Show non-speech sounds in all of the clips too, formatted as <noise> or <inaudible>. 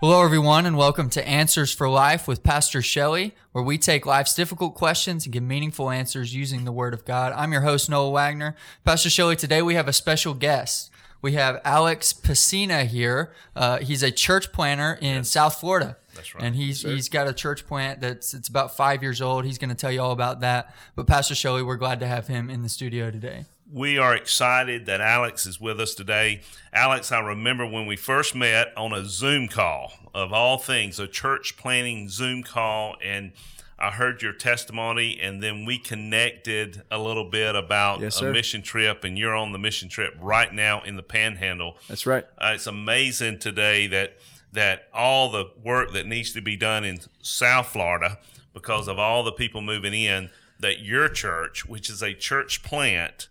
Hello, everyone, and welcome to Answers for Life with Pastor Shelley, where we take life's difficult questions and give meaningful answers using the Word of God. I'm your host, Noah Wagner. Pastor Shelley, today we have a special guest. We have Alex Pesina here. Uh, he's a church planner in yes. South Florida. That's right. And he's he's got a church plant that's it's about five years old. He's going to tell you all about that. But Pastor Shelley, we're glad to have him in the studio today we are excited that Alex is with us today. Alex, I remember when we first met on a Zoom call, of all things, a church planning Zoom call, and I heard your testimony, and then we connected a little bit about yes, a mission trip, and you're on the mission trip right now in the Panhandle. That's right. Uh, it's amazing today that that all the work that needs to be done in South Florida because of all the people moving in, that your church, which is a church plant,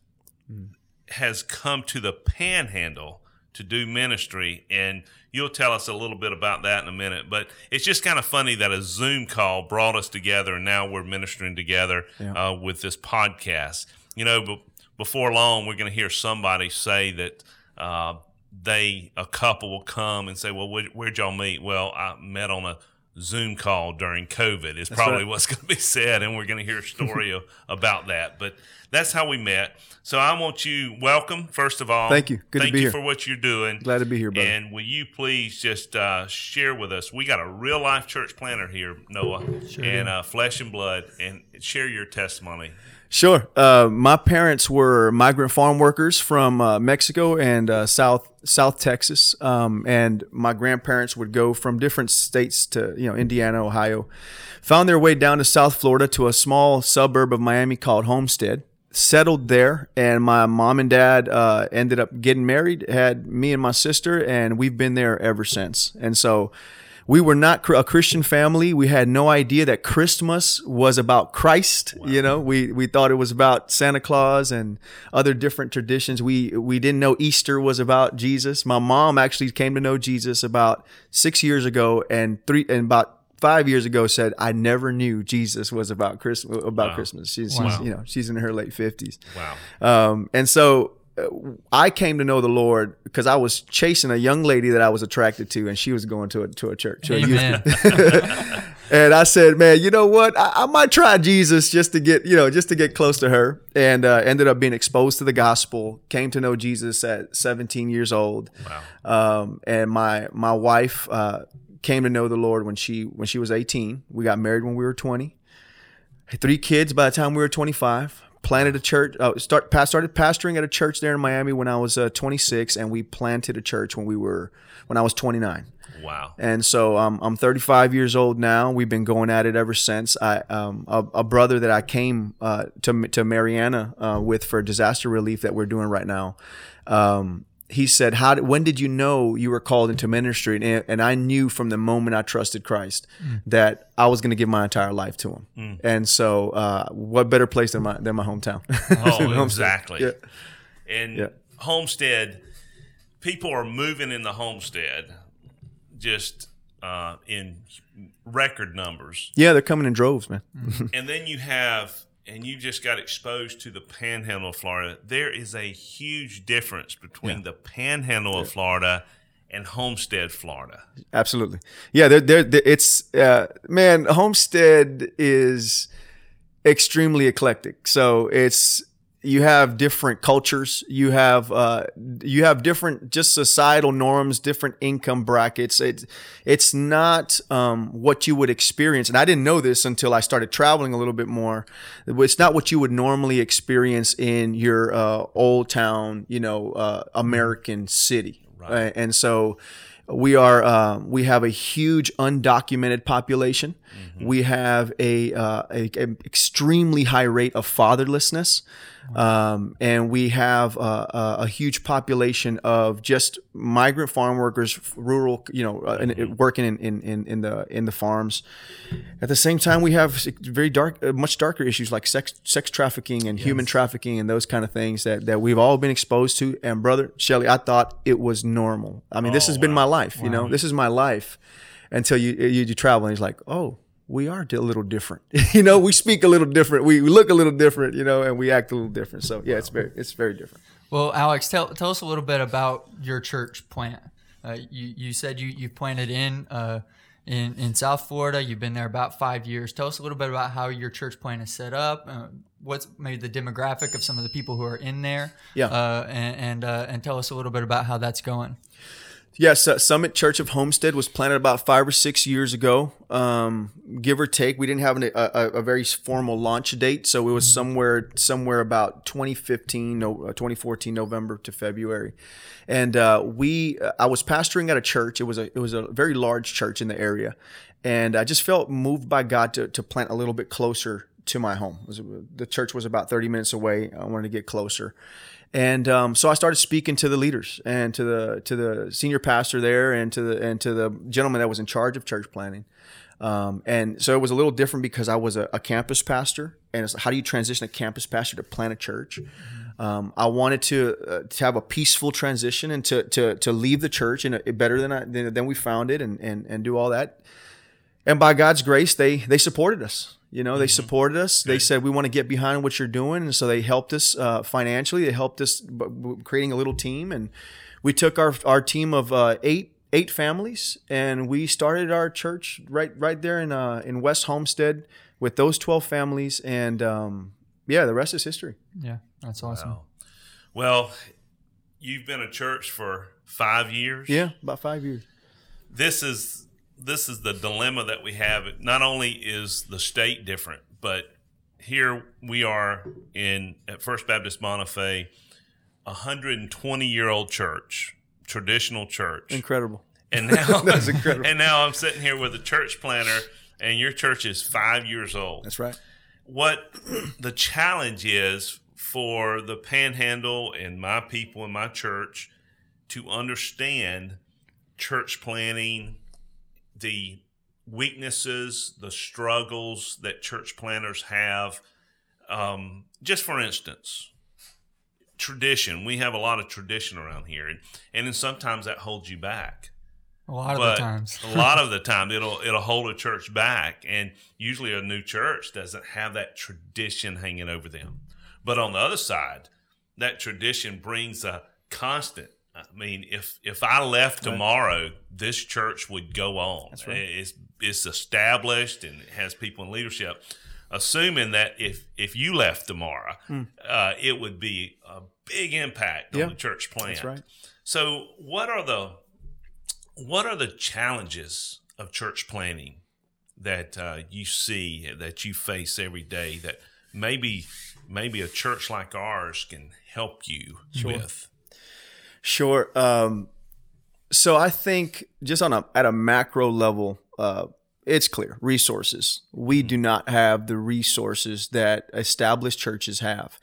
has come to the panhandle to do ministry and you'll tell us a little bit about that in a minute but it's just kind of funny that a zoom call brought us together and now we're ministering together yeah. uh, with this podcast you know b- before long we're going to hear somebody say that uh, they a couple will come and say well where, would y'all meet well i met on a Zoom call during COVID is probably right. what's going to be said, and we're going to hear a story <laughs> about that. But that's how we met. So I want you welcome first of all. Thank you. Good thank to be you here. for what you're doing. Glad to be here, brother. And will you please just uh, share with us? We got a real life church planner here, Noah, sure and uh, flesh and blood, and share your testimony. Sure. Uh, my parents were migrant farm workers from uh, Mexico and uh, South South Texas, um, and my grandparents would go from different states to you know Indiana, Ohio, found their way down to South Florida to a small suburb of Miami called Homestead. Settled there, and my mom and dad uh, ended up getting married. Had me and my sister, and we've been there ever since. And so we were not a Christian family. We had no idea that Christmas was about Christ. Wow. You know, we, we thought it was about Santa Claus and other different traditions. We we didn't know Easter was about Jesus. My mom actually came to know Jesus about six years ago, and three and about five years ago said I never knew Jesus was about Christmas. About wow. Christmas. She's, wow. she's, you know she's in her late fifties. Wow. Um, and so I came to know the Lord because I was chasing a young lady that I was attracted to, and she was going to a to a church. To a <laughs> and I said, "Man, you know what? I, I, might try Jesus just to get you know just to get close to her." And uh, ended up being exposed to the gospel. Came to know Jesus at 17 years old. Wow. Um, and my my wife uh, came to know the Lord when she when she was 18. We got married when we were 20. Three kids by the time we were 25 planted a church. Uh, start started pastoring at a church there in Miami when I was uh, 26, and we planted a church when we were when I was 29. Wow! And so um, I'm 35 years old now. We've been going at it ever since. I um, a, a, brother that I came uh, to to Marianna uh, with for disaster relief that we're doing right now. Um, he said, "How? Did, when did you know you were called into ministry?" And, and I knew from the moment I trusted Christ mm. that I was going to give my entire life to Him. Mm. And so, uh, what better place than my than my hometown? <laughs> Oh, exactly. Yeah. And yeah. Homestead, people are moving in the Homestead, just uh, in record numbers. Yeah, they're coming in droves, man. And then you have and you just got exposed to the panhandle of Florida, there is a huge difference between yeah. the panhandle yeah. of Florida and Homestead, Florida. Absolutely. Yeah, it's, uh, man, Homestead is extremely eclectic. So it's, you have different cultures. You have uh, you have different just societal norms different income brackets. It's it's not um, what you would experience. And i didn't know this until i started traveling a little bit more. It's not what you would normally experience in your uh, old town you know uh, american city. Right. and so we are uh, we have a huge undocumented population. Mm-hmm. We have a, uh, a, a, extremely high rate of fatherlessness. Um, and we have uh, a huge population of just migrant farm workers, rural, you know, uh, in, working in, in, in the in the farms. At the same time, we have very dark, uh, much darker issues like sex sex trafficking and yes. human trafficking and those kind of things that, that we've all been exposed to. And brother Shelley, I thought it was normal. I mean, oh, this has wow. been my life. Wow. You know, this is my life until you you, you travel and he's like, oh we are a little different. <laughs> you know, we speak a little different. We, we look a little different, you know, and we act a little different. So yeah, it's very it's very different. Well, Alex, tell tell us a little bit about your church plant. Uh, you you said you you planted in. Uh, in, in South Florida, you've been there about five years. Tell us a little bit about how your church plant is set up. Uh, what's maybe the demographic of some of the people who are in there? Yeah. Uh, and and, uh, and tell us a little bit about how that's going. Yes, uh, Summit Church of Homestead was planted about five or six years ago, um, give or take. We didn't have an, a, a, very formal launch date, so it was somewhere somewhere about 2015, no, uh, 2014 November to February, and uh, we. Uh, I was pastoring at a church. It was a it was a very large church in the area, and I just felt moved by God to to plant a little bit closer to my home. Was, the church was about 30 minutes away. I wanted to get closer. And um, so I started speaking to the leaders and to the to the senior pastor there and to the and to the gentleman that was in charge of church planning. Um, and so it was a little different because I was a, a campus pastor, and how do you transition a campus pastor to plant a church? Um, I wanted to uh, to have a peaceful transition and to to to leave the church and better than I than, than we found it and and and do all that. And by God's grace, they they supported us. You know, they mm-hmm. supported us. Good. They said we want to get behind what you're doing, and so they helped us uh, financially. They helped us creating a little team, and we took our our team of uh, eight eight families, and we started our church right right there in uh, in West Homestead with those twelve families, and um, yeah, the rest is history. Yeah, that's awesome. Wow. Well, you've been a church for five years. Yeah, about five years. This is this is the dilemma that we have. Not only is the state different, but here we are in at First Baptist Bonifay, a hundred and twenty year old church, traditional church, incredible. And now <laughs> that's incredible. And now I'm sitting here with a church planner, and your church is five years old. That's right. What the challenge is for the Panhandle and my people in my church to understand church planting the weaknesses, the struggles that church planters have. Um, just for instance, tradition. We have a lot of tradition around here, and and sometimes that holds you back. A lot but of the times. a lot of <laughs> the time, it'll it'll hold a church back, and usually a new church doesn't have that tradition hanging over them. But on the other side, that tradition brings a constant I mean, if if I left tomorrow, right. this church would go on. Right. It's it's established and it has people in leadership. Assuming that if if you left tomorrow, mm. uh, it would be a big impact yeah. on the church plan. That's right. So, what are the what are the challenges of church planning that uh, you see that you face every day that maybe maybe a church like ours can help you sure. with? Sure. Um, so I think just on a at a macro level, uh, it's clear resources. We do not have the resources that established churches have.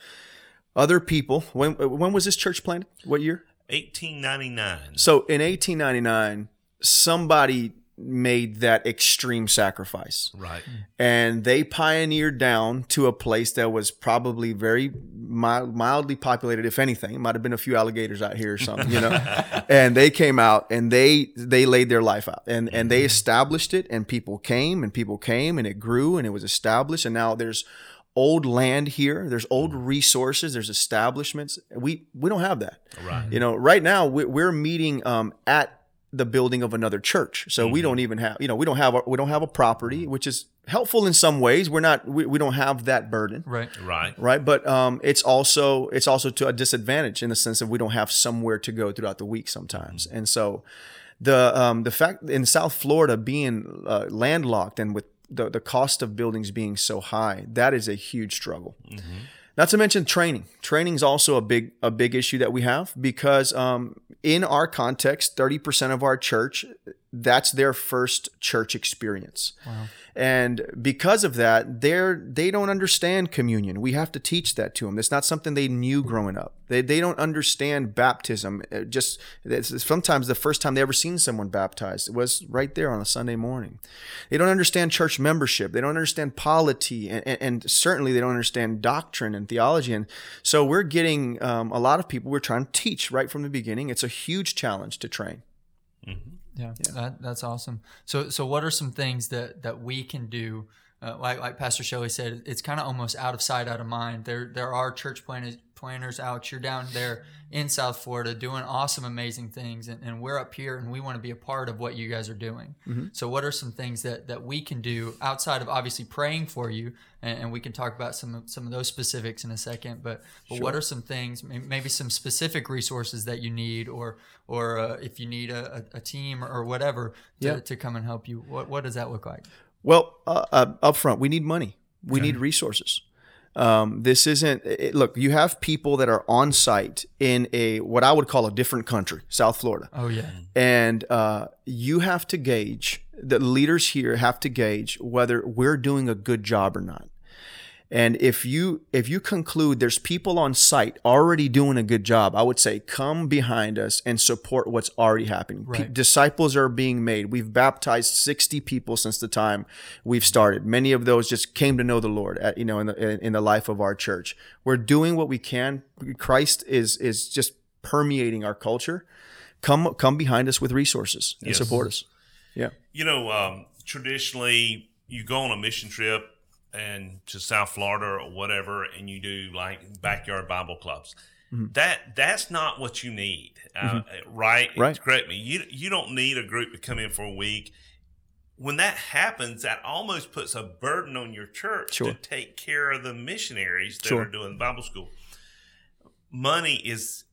Other people. When when was this church planted? What year? 1899. So in 1899, somebody made that extreme sacrifice. Right. And they pioneered down to a place that was probably very mild, mildly populated, if anything. It might have been a few alligators out here or something, you know. <laughs> and they came out and they they laid their life out. And and they established it and people came and people came and it grew and it was established. And now there's old land here. There's old resources. There's establishments. We we don't have that. Right. You know right now we're meeting um, at the building of another church. So mm-hmm. we don't even have, you know, we don't have a, we don't have a property, which is helpful in some ways. We're not we, we don't have that burden. Right. Right. Right. But um, it's also it's also to a disadvantage in the sense that we don't have somewhere to go throughout the week sometimes. Mm-hmm. And so the um, the fact in South Florida being uh, landlocked and with the, the cost of buildings being so high, that is a huge struggle. Mm-hmm. Not to mention training. Training is also a big a big issue that we have because um, in our context, thirty percent of our church that's their first church experience. Wow. And because of that, they're they don't understand communion. We have to teach that to them. It's not something they knew growing up. They, they don't understand baptism. It uh, just sometimes the first time they ever seen someone baptized was right there on a Sunday morning. They don't understand church membership. They don't understand polity, and, and, and certainly they don't understand doctrine and theology. And so we're getting um, a lot of people. We're trying to teach right from the beginning. It's a huge challenge to train. Mm-hmm. Yeah, yeah. That, that's awesome. So, so what are some things that that we can do uh, like like Pastor Shelley said, it's kind of almost out of sight, out of mind. There there are church planners planners out. You're down there in South Florida doing awesome, amazing things, and, and we're up here and we want to be a part of what you guys are doing. Mm-hmm. So, what are some things that that we can do outside of obviously praying for you, and, and we can talk about some of, some of those specifics in a second. But but what are some things, maybe some specific resources that you need, or or uh, if you need a, a, team or whatever to, Yeah. to come and help you, what what does that look like? Well, uh, uh, up front, we need money. We need resources. Um, this isn't. It, look, you have people that are on site in a what I would call a different country, South Florida, Oh yeah, and uh, you have to gauge. The leaders here have to gauge whether we're doing a good job or not. And if you if you conclude there's people on site already doing a good job, I would say come behind us and support what's already happening. Pe- Right. disciples are being made. We've baptized 60 people since the time we've started. Many of those just came to know the Lord, at, you know, in the in, in the life of our church. We're doing what we can. Christ is is just permeating our culture. Come come behind us with resources and Yes. support us. Yeah. You know, um, traditionally, you go on a mission trip and to South Florida or whatever, and you do like backyard Bible clubs. Mm-hmm. That that's not what you need, uh, mm-hmm. right? Right. Correct me. You you don't need a group to come in for a week. When that happens, that almost puts a burden on your church Sure. to take care of the missionaries that Sure. are doing Bible school. Money is,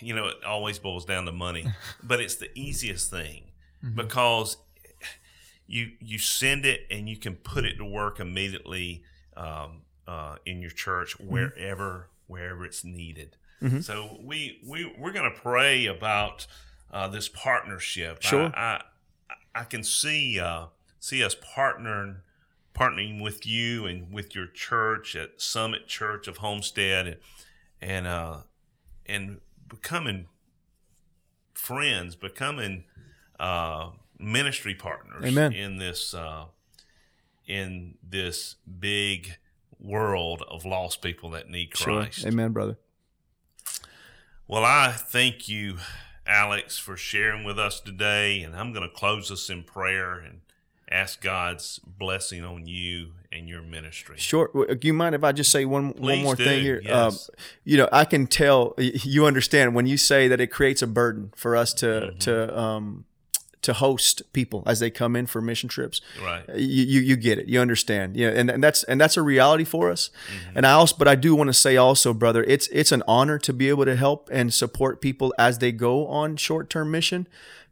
you know, it always boils down to money, <laughs> but it's the easiest thing mm-hmm. because you you send it and you can put it to work immediately um, uh, in your church wherever wherever it's needed. So we we we're going to pray about uh, this partnership. Sure. I, I I can see uh, see us partnering partnering with you and with your church at Summit Church of Homestead and and uh, and becoming friends, becoming uh, ministry partners Amen. in this uh, in this big world of lost people that need Christ. Sure. Amen, brother. Well, I thank you, Alex, for sharing with us today, and I'm going to close us in prayer and ask God's blessing on you and your ministry. Sure. Do You mind if I just say one one more do, thing here? yes. Um, you know, I can tell you understand when you say that it creates a burden for us to Mm-hmm. to um, to host people as they come in for mission trips. Right. Uh, you, you you get it. You understand. Yeah, and, and that's and that's a reality for us. Mm-hmm. And I also, but I do want to say also, brother, it's it's an honor to be able to help and support people as they go on short term mission.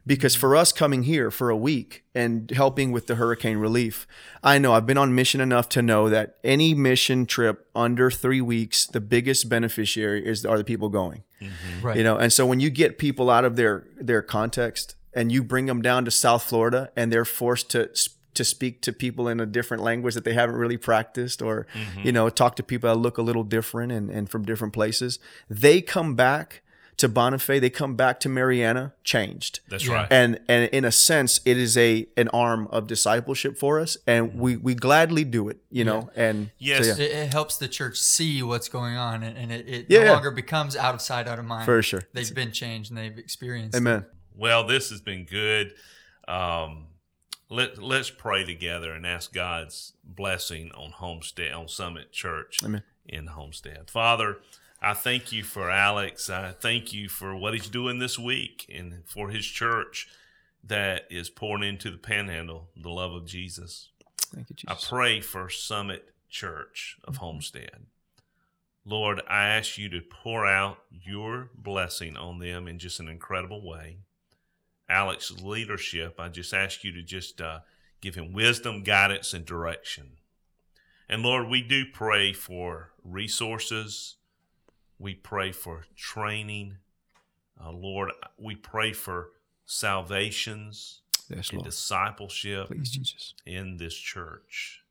Because mm-hmm. for us coming here for a week and helping with the hurricane relief, I know I've been on mission enough to know that any mission trip under three weeks, the biggest beneficiary is are the people going mm-hmm. right. you know and so when you get people out of their their context and you bring them down to south florida and they're forced to to speak to people in a different language that they haven't really practiced or mm-hmm. you know talk to people that look a little different and, and from different places they come back to Bonifay, they come back to Marianna changed. That's right. And and in a sense, it is a an arm of discipleship for us, and we we gladly do it, you know. And so, Yes. yeah, It, it helps the church see what's going on, and, and it, it Yeah, no yeah. longer becomes out of sight, out of mind. For sure. they've been changed and they've experienced. it. Well, this has been good. Um, let Let's pray together and ask God's blessing on Homestead, on Summit Church Amen. in Homestead. Father, I thank you for Alex. I thank you for what he's doing this week and for his church that is pouring into the Panhandle the love of Jesus. Thank you, Jesus. I pray for Summit Church of Homestead. Lord, I ask you to pour out your blessing on them in just an incredible way. Alex's leadership, I just ask you to just uh, give him wisdom, guidance, and direction. And Lord, we do pray for resources. We pray for training. Uh, Lord, we pray for salvations Yes, and Lord. discipleship Please, in this church.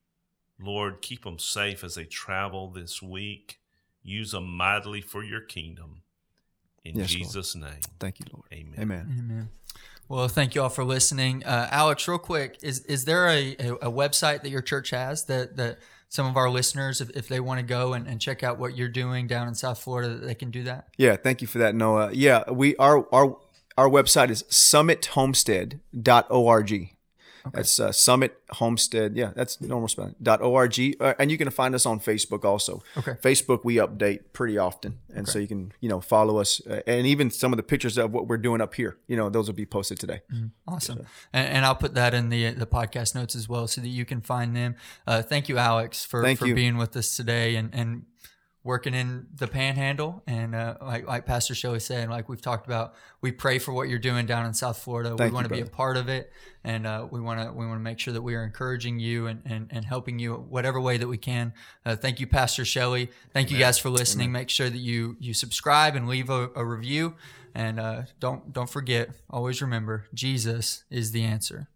Lord, keep them safe as they travel this week. Use them mightily for your kingdom. In Yes, Lord. Jesus' name. Thank you, Lord. Amen. Amen. Amen. Well, thank you all for listening. Uh, Alex, real quick, is is there a, a, a website that your church has that, that some of our listeners, if, if they want to go and, and check out what you're doing down in South Florida, that they can do that? Yeah, thank you for that, Noah. Yeah, we our our our website is summithomestead.org. That's uh, Summit Homestead. Yeah, that's normal spelling. Dot org, uh, and you can find us on Facebook also. Okay. Facebook we update pretty often, and so you can you know follow us, uh, and even some of the pictures of what we're doing up here. You know, those will be posted today. Awesome. And, and I'll put that in the the podcast notes as well so that you can find them. Uh, thank you, Alex, for, Thank for you. being with us today and, and working in the panhandle. And uh, like, like Pastor Shelley said, like we've talked about, we pray for what you're doing down in South Florida. Thank we want to be a part of it. And uh, we want to we want to make sure that we are encouraging you and, and, and helping you whatever way that we can. Uh, thank you, Pastor Shelley. Thank you guys for listening. Make sure that you you subscribe and leave a, a review. And uh, don't don't forget, always remember, Jesus is the answer.